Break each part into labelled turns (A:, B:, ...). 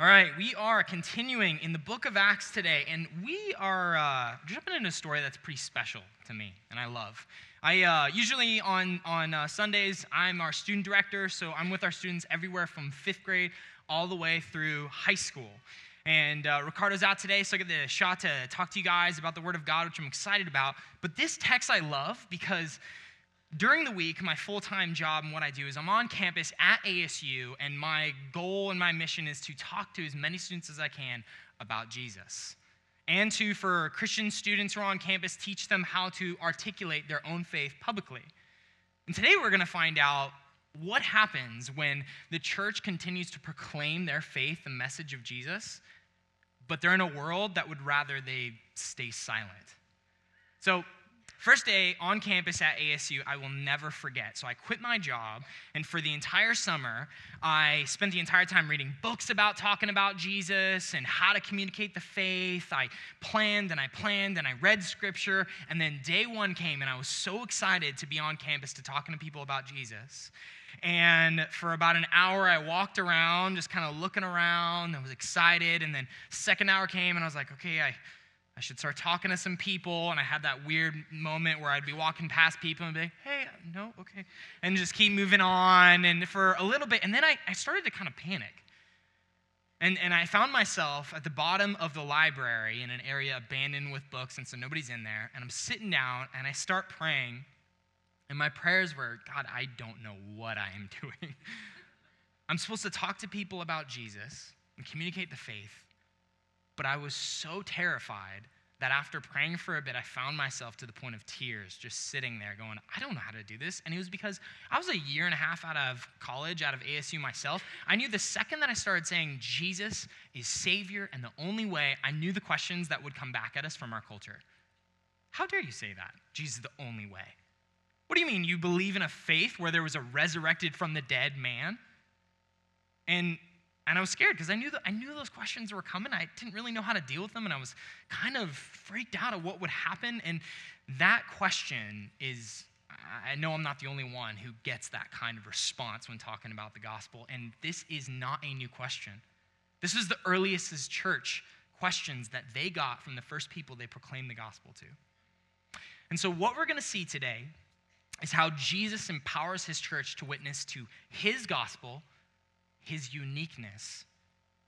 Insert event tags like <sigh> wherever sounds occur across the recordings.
A: All right, we are continuing in the book of Acts today, and we are uh, jumping into a story that's pretty special to me, and I love. I uh, usually on on uh, Sundays I'm our student director, so I'm with our students everywhere from fifth grade all the way through high school. And uh, Ricardo's out today, so I get the shot to talk to you guys about the Word of God, which I'm excited about. But this text I love because during the week, my full time job and what I do is I'm on campus at ASU, and my goal and my mission is to talk to as many students as I can about Jesus. And to, for Christian students who are on campus, teach them how to articulate their own faith publicly. And today we're going to find out what happens when the church continues to proclaim their faith, the message of Jesus, but they're in a world that would rather they stay silent. So, First day on campus at ASU, I will never forget. So I quit my job, and for the entire summer, I spent the entire time reading books about talking about Jesus and how to communicate the faith. I planned and I planned and I read scripture, and then day one came, and I was so excited to be on campus to talking to people about Jesus. And for about an hour, I walked around, just kind of looking around. I was excited, and then second hour came, and I was like, okay, I I should start talking to some people. And I had that weird moment where I'd be walking past people and be like, hey, no, okay. And just keep moving on. And for a little bit, and then I, I started to kind of panic. And, and I found myself at the bottom of the library in an area abandoned with books, and so nobody's in there. And I'm sitting down and I start praying. And my prayers were, God, I don't know what I am <laughs> doing. I'm supposed to talk to people about Jesus and communicate the faith but I was so terrified that after praying for a bit, I found myself to the point of tears, just sitting there going, I don't know how to do this. And it was because I was a year and a half out of college, out of ASU myself. I knew the second that I started saying Jesus is Savior and the only way, I knew the questions that would come back at us from our culture. How dare you say that? Jesus is the only way. What do you mean? You believe in a faith where there was a resurrected from the dead man? And and I was scared because I knew that I knew those questions were coming. I didn't really know how to deal with them, and I was kind of freaked out of what would happen. And that question is I know I'm not the only one who gets that kind of response when talking about the gospel. And this is not a new question. This is the earliest church questions that they got from the first people they proclaimed the gospel to. And so, what we're going to see today is how Jesus empowers his church to witness to his gospel his uniqueness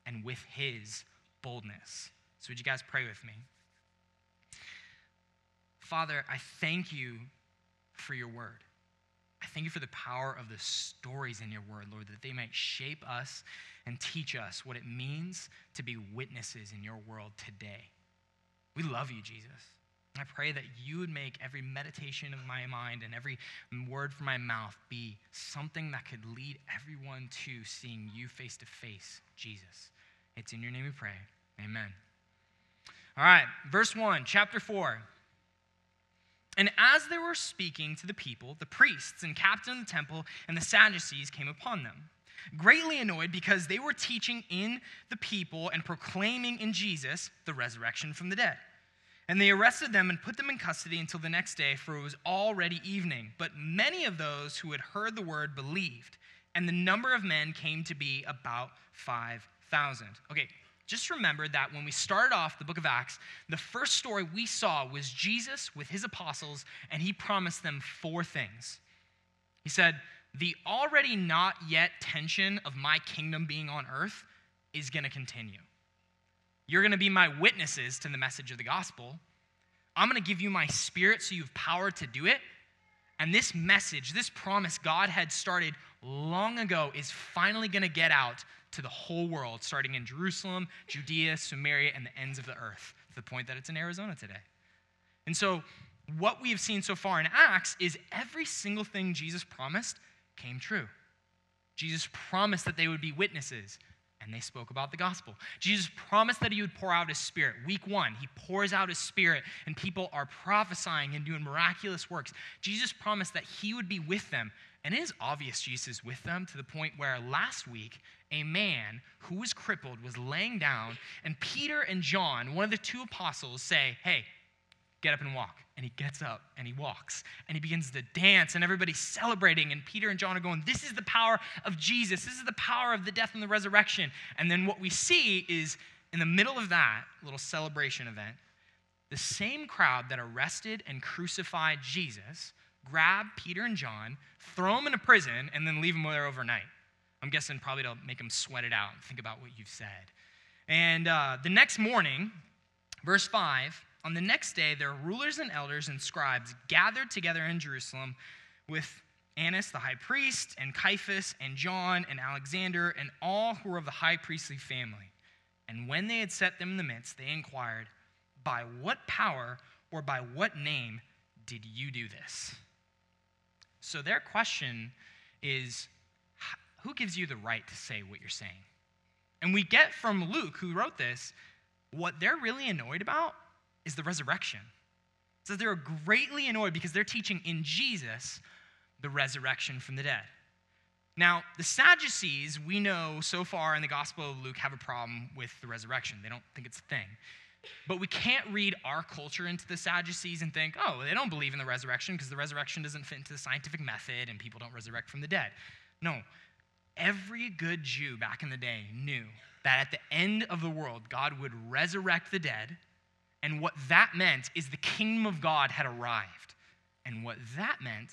A: and with his boldness. So, would you guys pray with me? Father, I thank you for your word. I thank you for the power of the stories in your word, Lord, that they might shape us and teach us what it means to be witnesses in your world today. We love you, Jesus. I pray that you would make every meditation of my mind and every word from my mouth be something that could lead everyone to seeing you face to face, Jesus. It's in your name we pray. Amen. All right, verse 1, chapter 4. And as they were speaking to the people, the priests and captain of the temple and the Sadducees came upon them, greatly annoyed because they were teaching in the people and proclaiming in Jesus the resurrection from the dead. And they arrested them and put them in custody until the next day, for it was already evening. But many of those who had heard the word believed, and the number of men came to be about 5,000. Okay, just remember that when we started off the book of Acts, the first story we saw was Jesus with his apostles, and he promised them four things. He said, The already not yet tension of my kingdom being on earth is going to continue. You're going to be my witnesses to the message of the gospel. I'm going to give you my spirit so you have power to do it. And this message, this promise God had started long ago, is finally going to get out to the whole world, starting in Jerusalem, Judea, Samaria, and the ends of the earth, to the point that it's in Arizona today. And so, what we have seen so far in Acts is every single thing Jesus promised came true. Jesus promised that they would be witnesses and they spoke about the gospel. Jesus promised that he would pour out his spirit. Week one, he pours out his spirit, and people are prophesying and doing miraculous works. Jesus promised that he would be with them. And it is obvious Jesus is with them to the point where last week, a man who was crippled was laying down, and Peter and John, one of the two apostles, say, Hey, get up and walk. And he gets up and he walks and he begins to dance, and everybody's celebrating. And Peter and John are going, This is the power of Jesus. This is the power of the death and the resurrection. And then what we see is in the middle of that little celebration event, the same crowd that arrested and crucified Jesus grab Peter and John, throw them into prison, and then leave them there overnight. I'm guessing probably to make them sweat it out and think about what you've said. And uh, the next morning, verse 5, on the next day, their rulers and elders and scribes gathered together in Jerusalem with Annas the high priest, and Caiaphas, and John, and Alexander, and all who were of the high priestly family. And when they had set them in the midst, they inquired, By what power or by what name did you do this? So their question is, Who gives you the right to say what you're saying? And we get from Luke, who wrote this, what they're really annoyed about is the resurrection. So they're greatly annoyed because they're teaching in Jesus the resurrection from the dead. Now, the Sadducees, we know so far in the Gospel of Luke, have a problem with the resurrection. They don't think it's a thing. But we can't read our culture into the Sadducees and think, oh, they don't believe in the resurrection because the resurrection doesn't fit into the scientific method and people don't resurrect from the dead. No, every good Jew back in the day knew that at the end of the world, God would resurrect the dead and what that meant is the kingdom of God had arrived. And what that meant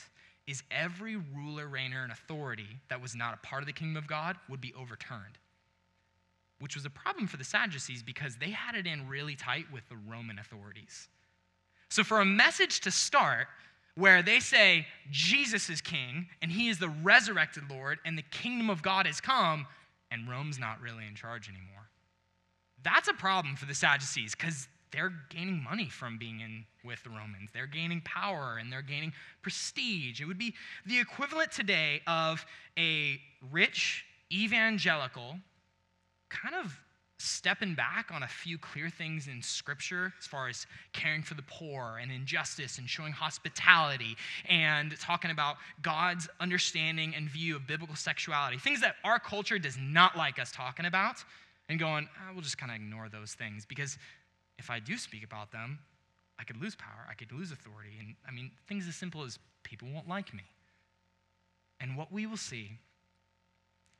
A: is every ruler, reigner, and authority that was not a part of the kingdom of God would be overturned. Which was a problem for the Sadducees because they had it in really tight with the Roman authorities. So, for a message to start where they say Jesus is king and he is the resurrected Lord and the kingdom of God has come and Rome's not really in charge anymore, that's a problem for the Sadducees because they're gaining money from being in with the Romans. They're gaining power and they're gaining prestige. It would be the equivalent today of a rich evangelical kind of stepping back on a few clear things in scripture as far as caring for the poor and injustice and showing hospitality and talking about God's understanding and view of biblical sexuality, things that our culture does not like us talking about, and going, oh, we'll just kind of ignore those things because if I do speak about them, I could lose power, I could lose authority. And I mean, things as simple as people won't like me. And what we will see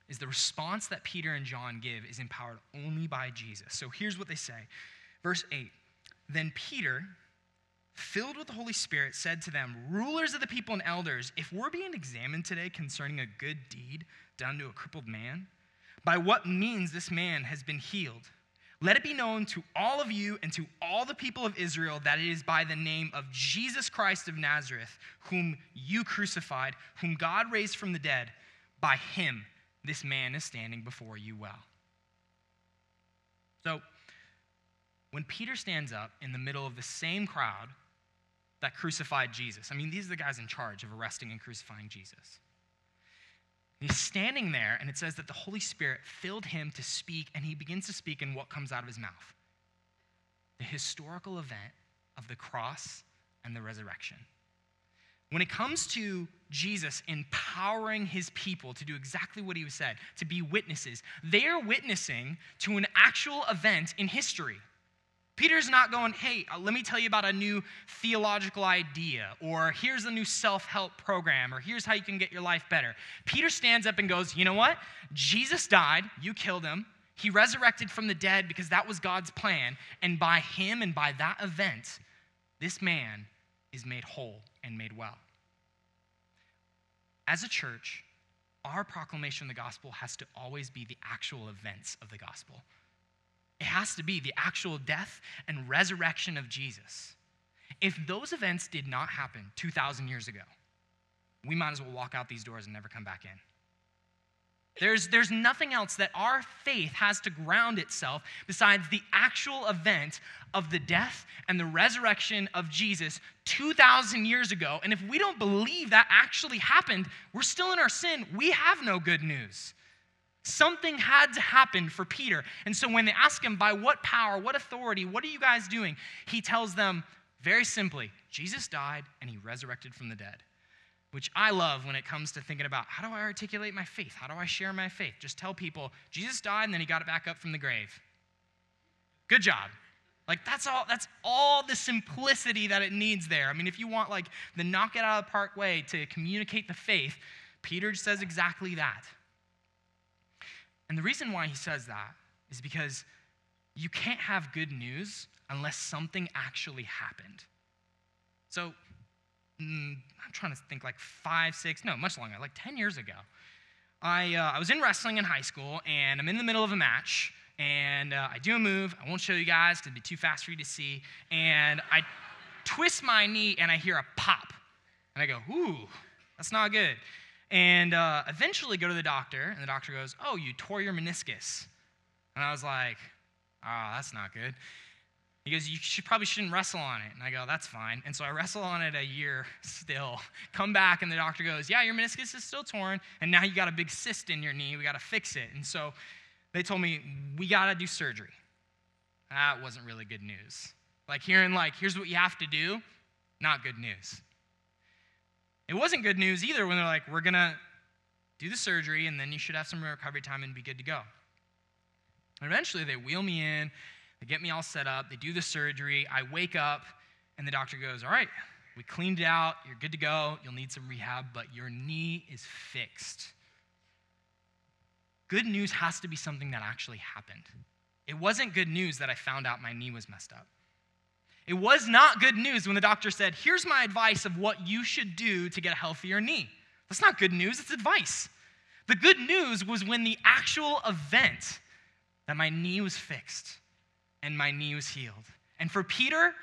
A: is the response that Peter and John give is empowered only by Jesus. So here's what they say. Verse 8 Then Peter, filled with the Holy Spirit, said to them, Rulers of the people and elders, if we're being examined today concerning a good deed done to a crippled man, by what means this man has been healed, let it be known to all of you and to all the people of Israel that it is by the name of Jesus Christ of Nazareth, whom you crucified, whom God raised from the dead. By him, this man is standing before you well. So, when Peter stands up in the middle of the same crowd that crucified Jesus, I mean, these are the guys in charge of arresting and crucifying Jesus. He's standing there, and it says that the Holy Spirit filled him to speak, and he begins to speak in what comes out of his mouth the historical event of the cross and the resurrection. When it comes to Jesus empowering his people to do exactly what he said, to be witnesses, they are witnessing to an actual event in history. Peter's not going, hey, uh, let me tell you about a new theological idea, or here's a new self help program, or here's how you can get your life better. Peter stands up and goes, you know what? Jesus died, you killed him. He resurrected from the dead because that was God's plan. And by him and by that event, this man is made whole and made well. As a church, our proclamation of the gospel has to always be the actual events of the gospel. It has to be the actual death and resurrection of Jesus. If those events did not happen 2,000 years ago, we might as well walk out these doors and never come back in. There's, there's nothing else that our faith has to ground itself besides the actual event of the death and the resurrection of Jesus 2,000 years ago. And if we don't believe that actually happened, we're still in our sin. We have no good news. Something had to happen for Peter. And so when they ask him, by what power, what authority, what are you guys doing? He tells them very simply, Jesus died and he resurrected from the dead. Which I love when it comes to thinking about how do I articulate my faith? How do I share my faith? Just tell people, Jesus died and then he got it back up from the grave. Good job. Like that's all that's all the simplicity that it needs there. I mean, if you want like the knock it out of the park way to communicate the faith, Peter says exactly that. And the reason why he says that is because you can't have good news unless something actually happened. So, mm, I'm trying to think like five, six, no, much longer, like 10 years ago. I, uh, I was in wrestling in high school, and I'm in the middle of a match, and uh, I do a move. I won't show you guys because it'd be too fast for you to see. And I twist my knee, and I hear a pop. And I go, ooh, that's not good. And uh, eventually go to the doctor, and the doctor goes, oh, you tore your meniscus. And I was like, oh, that's not good. He goes, You should, probably shouldn't wrestle on it. And I go, That's fine. And so I wrestle on it a year <laughs> still. Come back, and the doctor goes, Yeah, your meniscus is still torn, and now you got a big cyst in your knee. We got to fix it. And so they told me, We got to do surgery. That wasn't really good news. Like hearing, like, here's what you have to do, not good news. It wasn't good news either when they're like, We're going to do the surgery, and then you should have some recovery time and be good to go. Eventually they wheel me in they get me all set up, they do the surgery. I wake up, and the doctor goes, All right, we cleaned it out, you're good to go, you'll need some rehab, but your knee is fixed. Good news has to be something that actually happened. It wasn't good news that I found out my knee was messed up. It was not good news when the doctor said, Here's my advice of what you should do to get a healthier knee. That's not good news, it's advice. The good news was when the actual event that my knee was fixed and my knee was healed. And for Peter,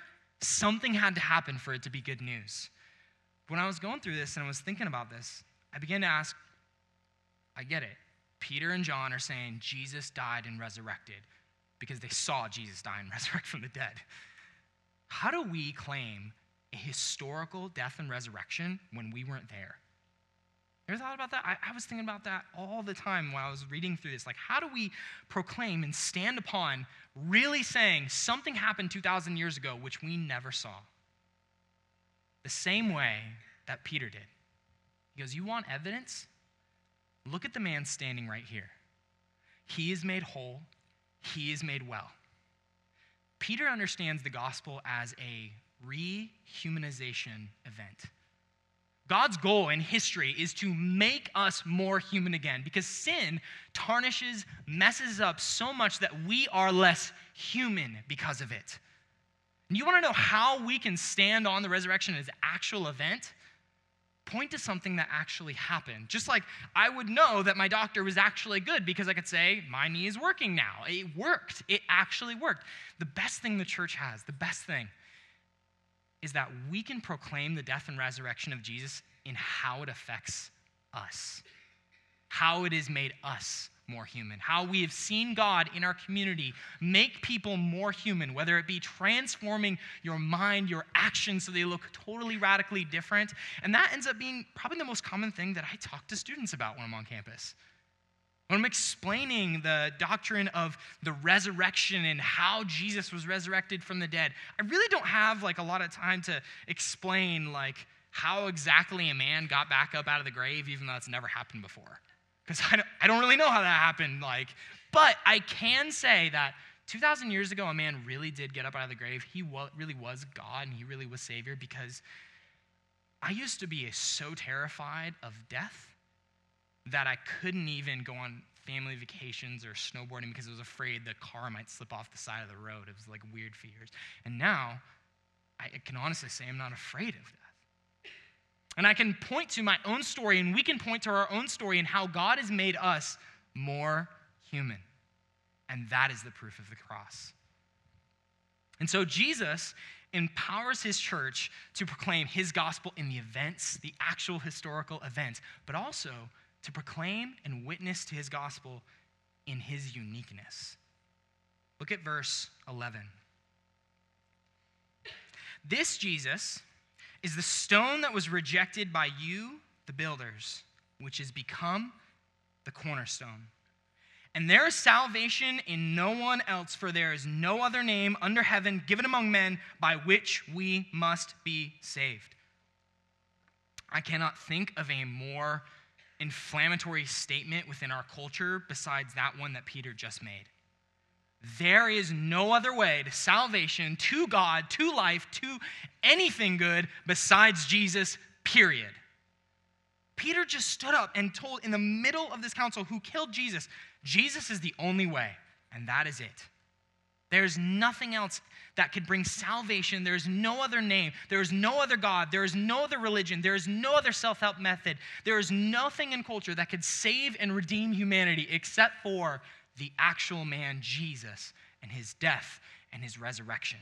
A: something had to happen for it to be good news. When I was going through this and I was thinking about this, I began to ask, I get it. Peter and John are saying Jesus died and resurrected because they saw Jesus die and <laughs> resurrect from the dead. How do we claim a historical death and resurrection when we weren't there? You ever thought about that? I, I, was thinking about that all the time while I was reading through this. Like, how do we proclaim and stand upon really saying something happened 2,000 years ago which we never saw? The same way that Peter did. He goes, You want evidence? Look at the man standing right here. He is made whole, he is made well. Peter understands the gospel as a rehumanization event. God's goal in history is to make us more human again because sin tarnishes, messes up so much that we are less human because of it. And you want to know how we can stand on the resurrection as actual event? Point to something that actually happened. Just like I would know that my doctor was actually good because I could say, my knee is working now. It worked. It actually worked. The best thing the church has, the best thing, is that we can proclaim the death and resurrection of Jesus in how it affects us, how it has made us more human, how we have seen God in our community make people more human, whether it be transforming your mind, your actions so they look totally radically different. And that ends up being probably the most common thing that I talk to students about when I'm on campus. When I'm explaining the doctrine of the resurrection and how Jesus was resurrected from the dead, I really don't have like a lot of time to explain like how exactly a man got back up out of the grave, even though that's never happened before. Because I don't, I don't really know how that happened. Like, but I can say that 2,000 years ago, a man really did get up out of the grave. He wa- really was God and he really was Savior because I used to be so terrified of death that I couldn't even go on family vacations or snowboarding because I was afraid the car might slip off the side of the road. It was like weird fears. And now, I can honestly say I'm not afraid of death. And I can point to my own story, and we can point to our own story and how God has made us more human. And that is the proof of the cross. And so Jesus empowers his church to proclaim his gospel in the events, the actual historical events, but also to proclaim and witness to his gospel in his uniqueness. Look at verse 11. This Jesus is the stone that was rejected by you, the builders, which has become the cornerstone. And there is salvation in no one else, for there is no other name under heaven given among men by which we must be saved. I cannot think of a more inflammatory statement within our culture besides that one that Peter just made. There is no other way to salvation, to God, to life, to anything good besides Jesus, period. Peter just stood up and told in the middle of this council who killed Jesus, Jesus is the only way, and that is it. There's nothing else that could bring salvation. There is no other name. There is no other God. There is no other religion. There is no other self help method. There is nothing in culture that could save and redeem humanity except for the actual man, Jesus, and his death and his resurrection.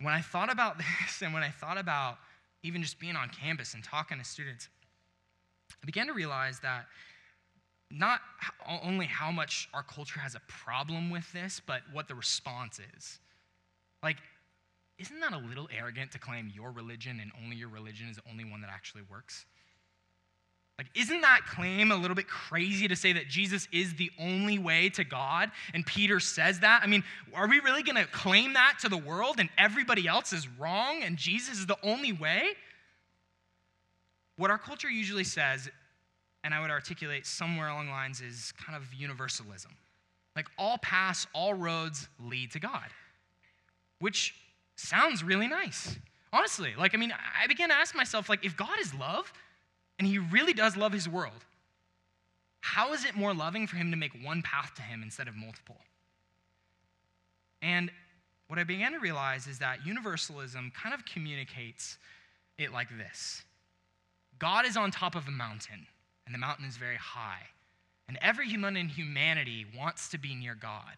A: When I thought about <laughs> this and when I thought about even just being on campus and talking to students, I began to realize that not only how much our culture has a problem with this, but what the response is. Like, isn't that a little arrogant to claim your religion and only your religion is the only one that actually works? Like, isn't that claim a little bit crazy to say that Jesus is the only way to God? And Peter says that? I mean, are we really going to claim that to the world and everybody else is wrong and Jesus is the only way? What our culture usually says and I would articulate somewhere along the lines is kind of universalism. Like all paths, all roads lead to God, which sounds really nice. Honestly, like, I mean, I began to ask myself, like, if God is love and he really does love his world, how is it more loving for him to make one path to him instead of multiple? And what I began to realize is that universalism kind of communicates it like this God is on top of a mountain and the mountain is very high. And every human in humanity wants to be near God.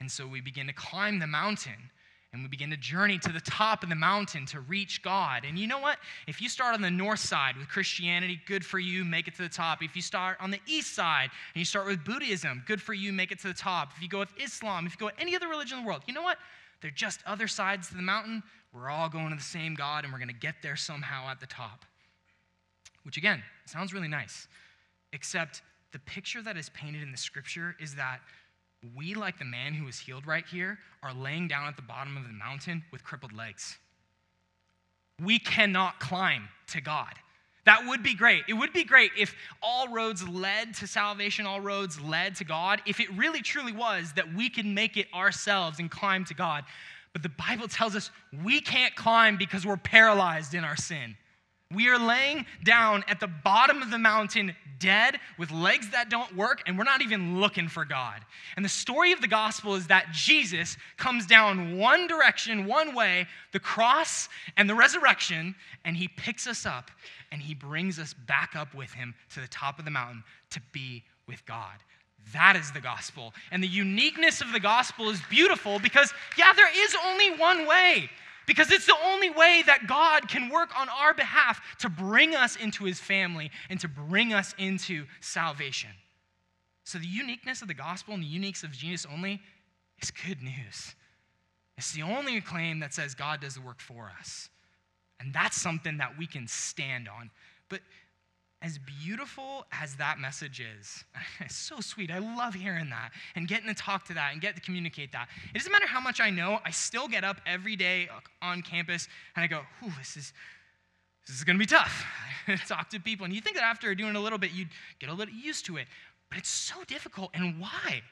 A: And so we begin to climb the mountain and we begin to journey to the top of the mountain to reach God. And you know what? If you start on the north side with Christianity, good for you, make it to the top. If you start on the east side and you start with Buddhism, good for you, make it to the top. If you go with Islam, if you go with any other religion in the world, you know what? They're just other sides to the mountain. We're all going to the same God and we're going to get there somehow at the top. Which again, sounds really nice. Except the picture that is painted in the scripture is that we, like the man who was healed right here, are laying down at the bottom of the mountain with crippled legs. We cannot climb to God. That would be great. It would be great if all roads led to salvation, all roads led to God, if it really truly was that we can make it ourselves and climb to God. But the Bible tells us we can't climb because we're paralyzed in our sin. We are laying down at the bottom of the mountain, dead, with legs that don't work, and we're not even looking for God. And the story of the gospel is that Jesus comes down one direction, one way, the cross and the resurrection, and he picks us up and he brings us back up with him to the top of the mountain to be with God. That is the gospel. And the uniqueness of the gospel is beautiful because, yeah, there is only one way. Because it's the only way that God can work on our behalf to bring us into his family and to bring us into salvation. So, the uniqueness of the gospel and the uniqueness of Jesus only is good news. It's the only claim that says God does the work for us. And that's something that we can stand on. But as beautiful as that message is, <laughs> it's so sweet. I love hearing that and getting to talk to that and get to communicate that. It doesn't matter how much I know, I still get up every day on campus and I go, ooh, this is, this is going to be tough. <laughs> talk to people. And you think that after doing a little bit, you'd get a little used to it. But it's so difficult. And why?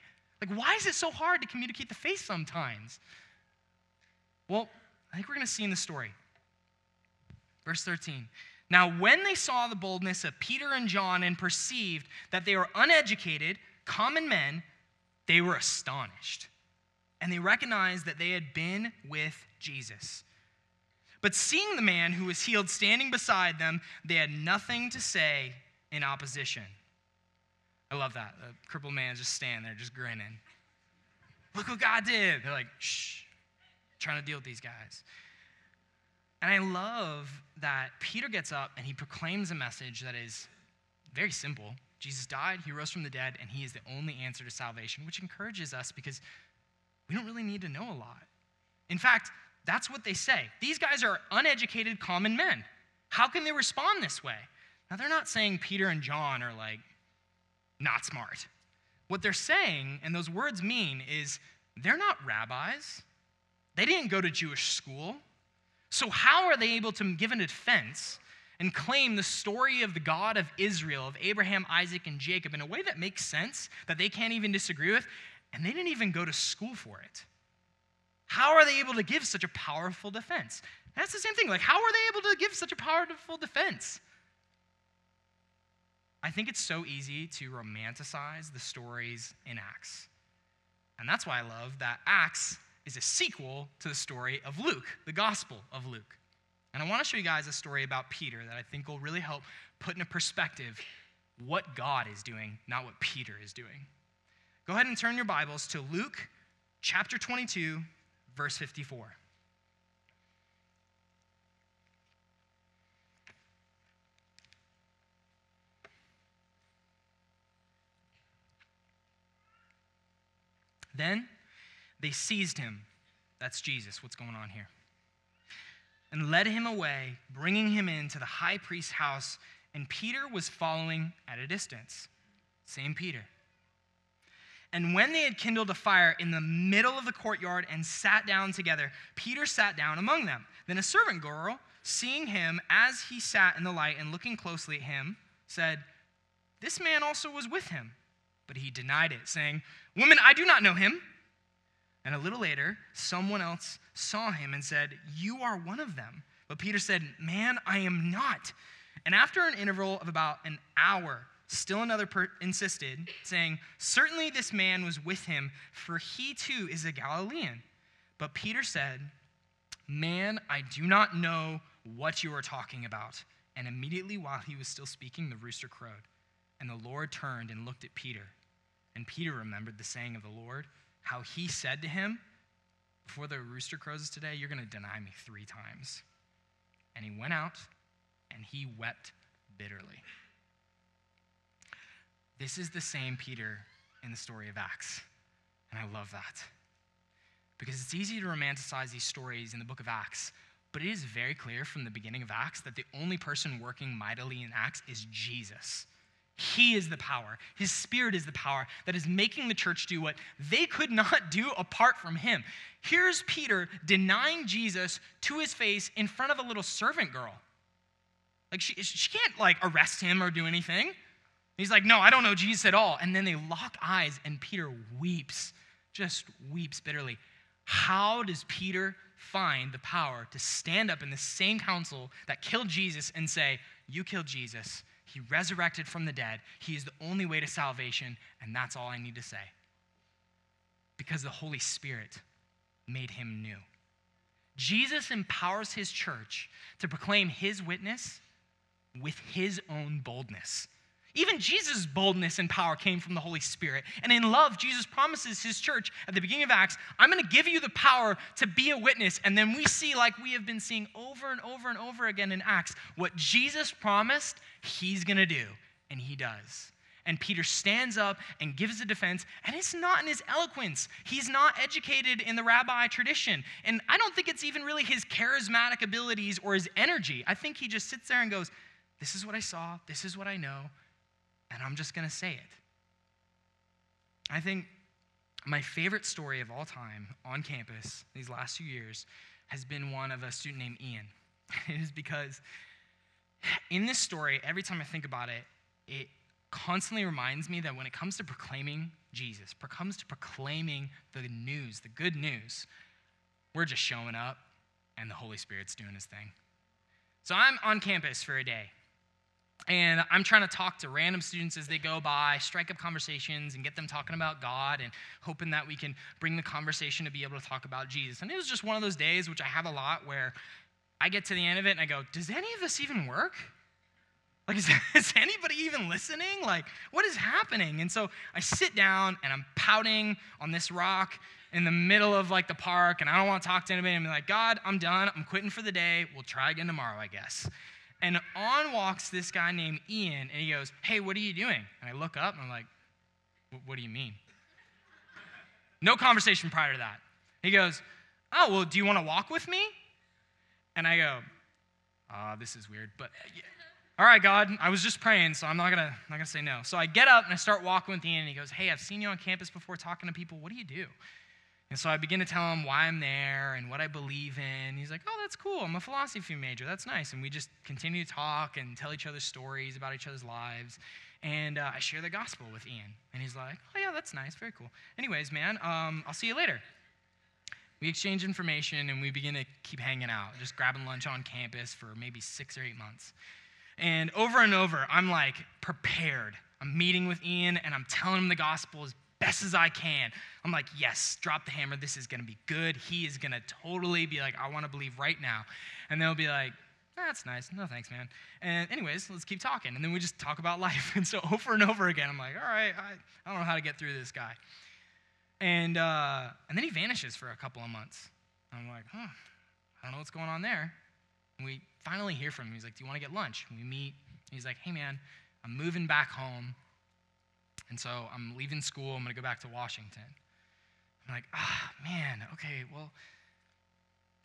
A: Like, why is it so hard to communicate the faith sometimes? Well, I think we're going to see in the story. Verse 13. Now, when they saw the boldness of Peter and John and perceived that they were uneducated, common men, they were astonished. And they recognized that they had been with Jesus. But seeing the man who was healed standing beside them, they had nothing to say in opposition. I love that. The crippled man just standing there, just grinning. Look what God did. They're like, shh, trying to deal with these guys. And I love that Peter gets up and he proclaims a message that is very simple. Jesus died, he rose from the dead, and he is the only answer to salvation, which encourages us because we don't really need to know a lot. In fact, that's what they say. These guys are uneducated common men. How can they respond this way? Now, they're not saying Peter and John are like not smart. What they're saying, and those words mean, is they're not rabbis. They didn't go to Jewish school. So, how are they able to give a defense and claim the story of the God of Israel, of Abraham, Isaac, and Jacob, in a way that makes sense, that they can't even disagree with, and they didn't even go to school for it. How are they able to give such a powerful defense? That's the same thing. Like, how are they able to give such a powerful defense? I think it's so easy to romanticize the stories in Acts. And that's why I love that Acts is a sequel to the story of Luke, the Gospel of Luke. And I want to show you guys a story about Peter that I think will really help put into perspective what God is doing, not what Peter is doing. Go ahead and turn your Bibles to Luke chapter 22, verse 54. Then they seized him. That's Jesus. What's going on here? And led him away, bringing him into the high priest's house, and Peter was following at a distance. Same Peter. And when they had kindled a fire in the middle of the courtyard and sat down together, Peter sat down among them. Then a servant girl, seeing him as he sat in the light and looking closely at him, said, This man also was with him. But he denied it, saying, Woman, I do not know him. And a little later, someone else saw him and said, You are one of them. But Peter said, Man, I am not. And after an interval of about an hour, still another per- insisted, saying, Certainly this man was with him, for he too is a Galilean. But Peter said, Man, I do not know what you are talking about. And immediately while he was still speaking, the rooster crowed. And the Lord turned and looked at Peter. And Peter remembered the saying of the Lord, how he said to him, Before the rooster crows today, you're going to deny me three times. And he went out and he wept bitterly. This is the same Peter in the story of Acts. And I love that. Because it's easy to romanticize these stories in the book of Acts, but it is very clear from the beginning of Acts that the only person working mightily in Acts is Jesus. He is the power. His spirit is the power that is making the church do what they could not do apart from him. Here's Peter denying Jesus to his face in front of a little servant girl. Like, she, she can't, like, arrest him or do anything. He's like, no, I don't know Jesus at all. And then they lock eyes, and Peter weeps, just weeps bitterly. How does Peter find the power to stand up in the same council that killed Jesus and say, You killed Jesus, he resurrected from the dead. He is the only way to salvation, and that's all I need to say. Because the Holy Spirit made him new. Jesus empowers his church to proclaim his witness with his own boldness. Even Jesus' boldness and power came from the Holy Spirit. And in love, Jesus promises his church at the beginning of Acts, I'm going to give you the power to be a witness. And then we see, like we have been seeing over and over and over again in Acts, what Jesus promised, he's going to do. And he does. And Peter stands up and gives a defense, and it's not in his eloquence. He's not educated in the rabbi tradition. And I don't think it's even really his charismatic abilities or his energy. I think he just sits there and goes, This is what I saw, this is what I know and I'm just going to say it. I think my favorite story of all time on campus these last few years has been one of a student named Ian. <laughs> It is because in this story, every time I think about it, it constantly reminds me that when it comes to proclaiming Jesus, when it comes to proclaiming the news, the good news, we're just showing up and the Holy Spirit's doing his thing. So I'm on campus for a day and I'm trying to talk to random students as they go by, strike up conversations, and get them talking about God, and hoping that we can bring the conversation to be able to talk about Jesus. And it was just one of those days, which I have a lot, where I get to the end of it and I go, Does any of this even work? Like, is, <laughs> is anybody even listening? Like, what is happening? And so I sit down and I'm pouting on this rock in the middle of like the park, and I don't want to talk to anybody. I'm like, God, I'm done. I'm quitting for the day. We'll try again tomorrow, I guess. And on walks this guy named Ian, and he goes, Hey, what are you doing? And I look up, and I'm like, What do you mean? No conversation prior to that. He goes, Oh, well, do you want to walk with me? And I go, Ah, oh, this is weird, but yeah. all right, God, I was just praying, so I'm not gonna, not gonna say no. So I get up and I start walking with Ian, and he goes, Hey, I've seen you on campus before talking to people. What do you do? And so I begin to tell him why I'm there and what I believe in. He's like, oh, that's cool. I'm a philosophy major. That's nice. And we just continue to talk and tell each other stories about each other's lives. And uh, I share the gospel with Ian. And he's like, oh, yeah, that's nice. Very cool. Anyways, man, um, I'll see you later. We exchange information and we begin to keep hanging out, just grabbing lunch on campus for maybe six or eight months. And over and over, I'm like prepared. I'm meeting with Ian and I'm telling him the gospel as best as I can. I'm like, yes, drop the hammer. This is going to be good. He is going to totally be like, I want to believe right now. And they'll be like, that's nice. No thanks, man. And anyways, let's keep talking. And then we just talk about <laughs> life. And so over and over again, I'm like, all right, I, I don't know how to get through this guy. And, uh, and then he vanishes for a couple of months. I'm like, huh, I don't know what's going on there. And we finally hear from him. He's like, do you want to get lunch? And we meet. He's like, hey, man, I'm moving back home. And so I'm leaving school. I'm going to go back to Washington. I'm like, ah, man, okay, well.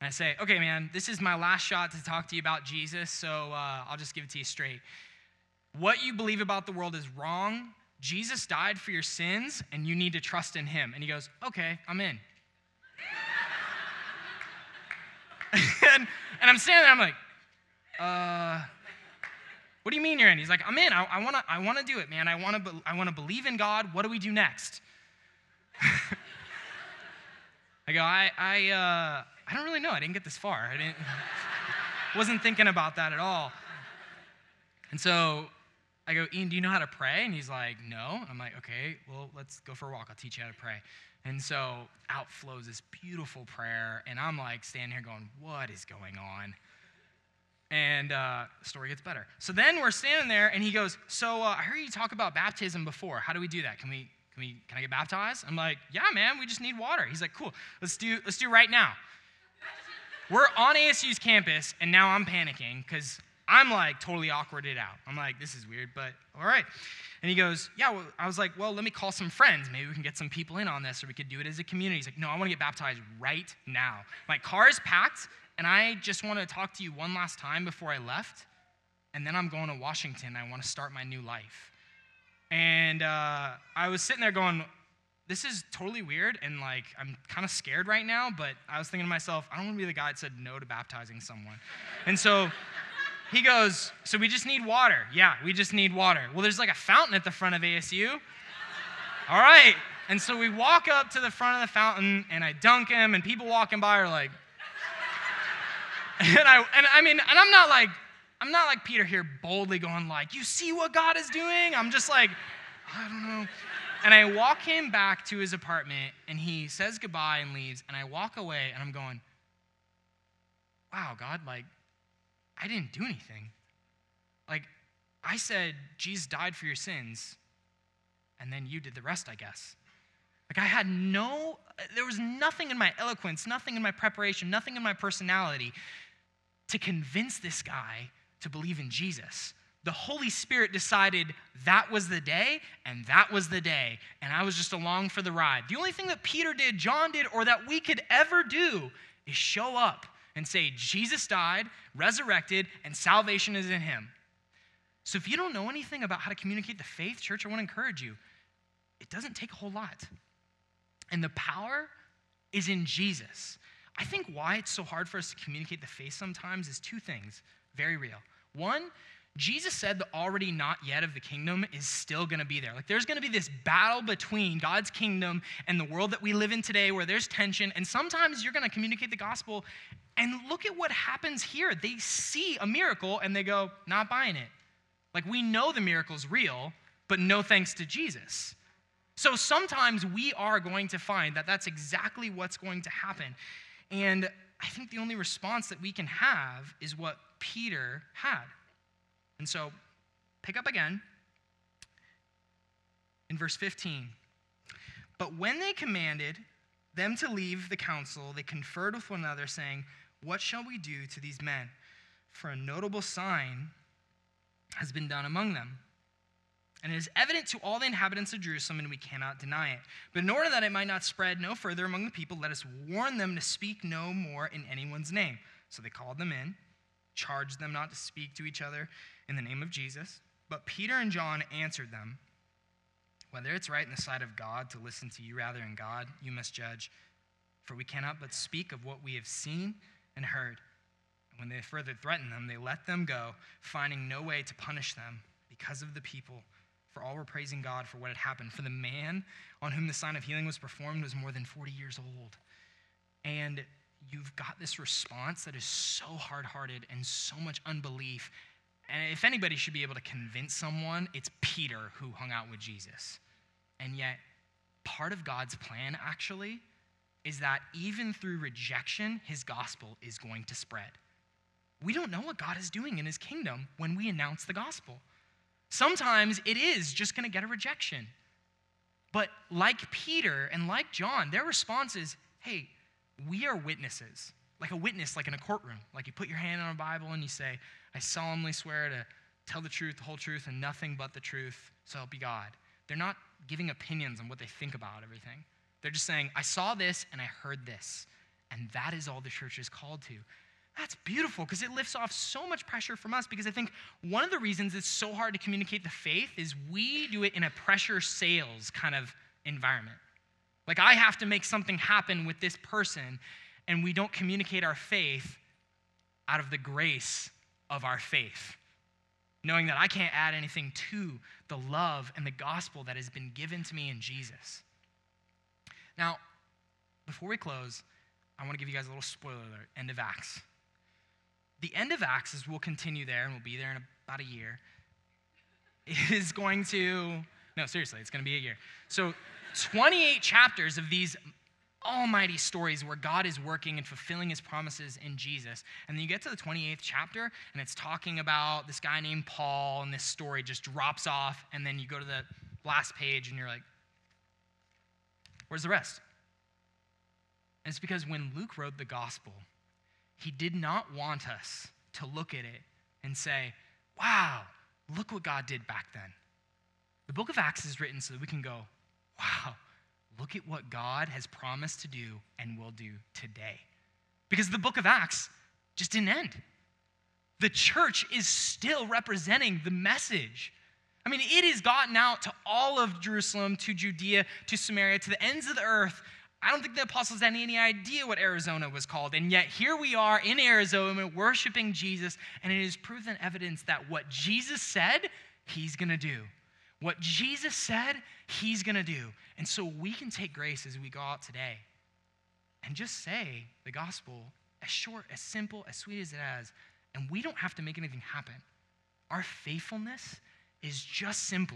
A: And I say, okay, man, this is my last shot to talk to you about Jesus, so uh, I'll just give it to you straight. What you believe about the world is wrong. Jesus died for your sins, and you need to trust in him. And he goes, okay, I'm in. <laughs> and, and I'm standing there, I'm like, uh, what do you mean you're in? He's like, I'm in. I, I want to I wanna do it, man. I want to be, I wanna believe in God. What do we do next? <laughs> I go, I, I, uh, I don't really know. I didn't get this far. I didn't, <laughs> wasn't thinking about that at all. And so I go, Ian, do you know how to pray? And he's like, no. I'm like, okay, well, let's go for a walk. I'll teach you how to pray. And so out flows this beautiful prayer. And I'm like standing here going, what is going on? And uh, story gets better. So then we're standing there, and he goes, "So uh, I heard you talk about baptism before. How do we do that? Can we, can we, can I get baptized?" I'm like, "Yeah, man. We just need water." He's like, "Cool. Let's do, let's do right now." we're on ASU's campus, and now I'm panicking because I'm like totally awkwarded out. I'm like, "This is weird," but all right. And he goes, "Yeah." Well, I was like, "Well, let me call some friends. Maybe we can get some people in on this, or we could do it as a community." He's like, "No, I want to get baptized right now. My car is packed." And I just want to talk to you one last time before I left. And then I'm going to Washington. I want to start my new life. And uh, I was sitting there going, this is totally weird. And like, I'm kind of scared right now. But I was thinking to myself, I don't want to be the guy that said no to baptizing someone. and so he goes, So we just need water. Yeah, we just need water. Well, there's like a fountain at the front of ASU. All right. And so we walk up to the front of the fountain and I dunk him, and people walking by are like, <laughs> and I, and I mean, and I'm not like, I'm not like Peter here boldly going like, you see what God is doing? I'm just like, I don't know. And I walk him back to his apartment and he says goodbye and leaves. And I walk away and I'm going, wow, God, like, I didn't do anything. Like, I said, Jesus died for your sins, and then you did the rest, I guess. Like, I had no, there was nothing in my eloquence, nothing in my preparation, nothing in my personality to convince this guy to believe in Jesus. The Holy Spirit decided that was the day, and that was the day, and I was just along for the ride. The only thing that Peter did, John did, or that we could ever do is show up and say, Jesus died, resurrected, and salvation is in him. So if you don't know anything about how to communicate the faith, church, I want to encourage you. It doesn't take a whole lot. And the power is in Jesus. I think why it's so hard for us to communicate the faith sometimes is two things, very real. One, Jesus said the already not yet of the kingdom is still going to be there. Like there's going to be this battle between God's kingdom and the world that we live in today where there's tension. And sometimes you're going to communicate the gospel and look at what happens here. They see a miracle and they go, not buying it. Like we know the miracle's real, but no thanks to Jesus. So sometimes we are going to find that that's exactly what's going to happen. And I think the only response that we can have is what Peter had. And so, pick up again in verse 15. But when they commanded them to leave the council, they conferred with one another, saying, What shall we do to these men? For a notable sign has been done among them and it is evident to all the inhabitants of Jerusalem, and we cannot deny it. But in order that it might not spread no further among the people, let us warn them to speak no more in anyone's name. So they called them in, charged them not to speak to each other in the name of Jesus. But Peter and John answered them Whether it's right in the sight of God to listen to you rather than God, you must judge. for we cannot but speak of what we have seen and heard. And when they further threatened them, they let them go, finding no way to punish them because of the people. For all were praising God for what had happened. For the man on whom the sign of healing was performed was more than 40 years old. And you've got this response that is so hard hearted and so much unbelief. And if anybody should be able to convince someone, it's Peter who hung out with Jesus. And yet, part of God's plan actually is that even through rejection, his gospel is going to spread. We don't know what God is doing in his kingdom when we announce the gospel. Sometimes it is just going to get a rejection. But like Peter and like John, their response is hey, we are witnesses. Like a witness, like in a courtroom. Like you put your hand on a Bible and you say, I solemnly swear to tell the truth, the whole truth, and nothing but the truth, so help you God. They're not giving opinions on what they think about everything. They're just saying, I saw this and I heard this. And that is all the church is called to. That's beautiful because it lifts off so much pressure from us. Because I think one of the reasons it's so hard to communicate the faith is we do it in a pressure sales kind of environment. Like, I have to make something happen with this person, and we don't communicate our faith out of the grace of our faith, knowing that I can't add anything to the love and the gospel that has been given to me in Jesus. Now, before we close, I want to give you guys a little spoiler alert end of Acts. The end of Acts, we'll continue there, and we'll be there in about a year, is going to, no, seriously, it's going to be a year. So, 28 chapters of these almighty stories where God is working and fulfilling his promises in Jesus. And then you get to the 28th chapter, and it's talking about this guy named Paul, and this story just drops off. And then you go to the last page, and you're like, where's the rest? And it's because when Luke wrote the gospel, he did not want us to look at it and say, wow, look what God did back then. The book of Acts is written so that we can go, wow, look at what God has promised to do and will do today. Because the book of Acts just didn't end. The church is still representing the message. I mean, it has gotten out to all of Jerusalem, to Judea, to Samaria, to the ends of the earth. I don't think the apostles had any idea what Arizona was called. And yet, here we are in Arizona worshiping Jesus, and it is proof and evidence that what Jesus said, he's going to do. What Jesus said, he's going to do. And so we can take grace as we go out today and just say the gospel as short, as simple, as sweet as it is, and we don't have to make anything happen. Our faithfulness is just simply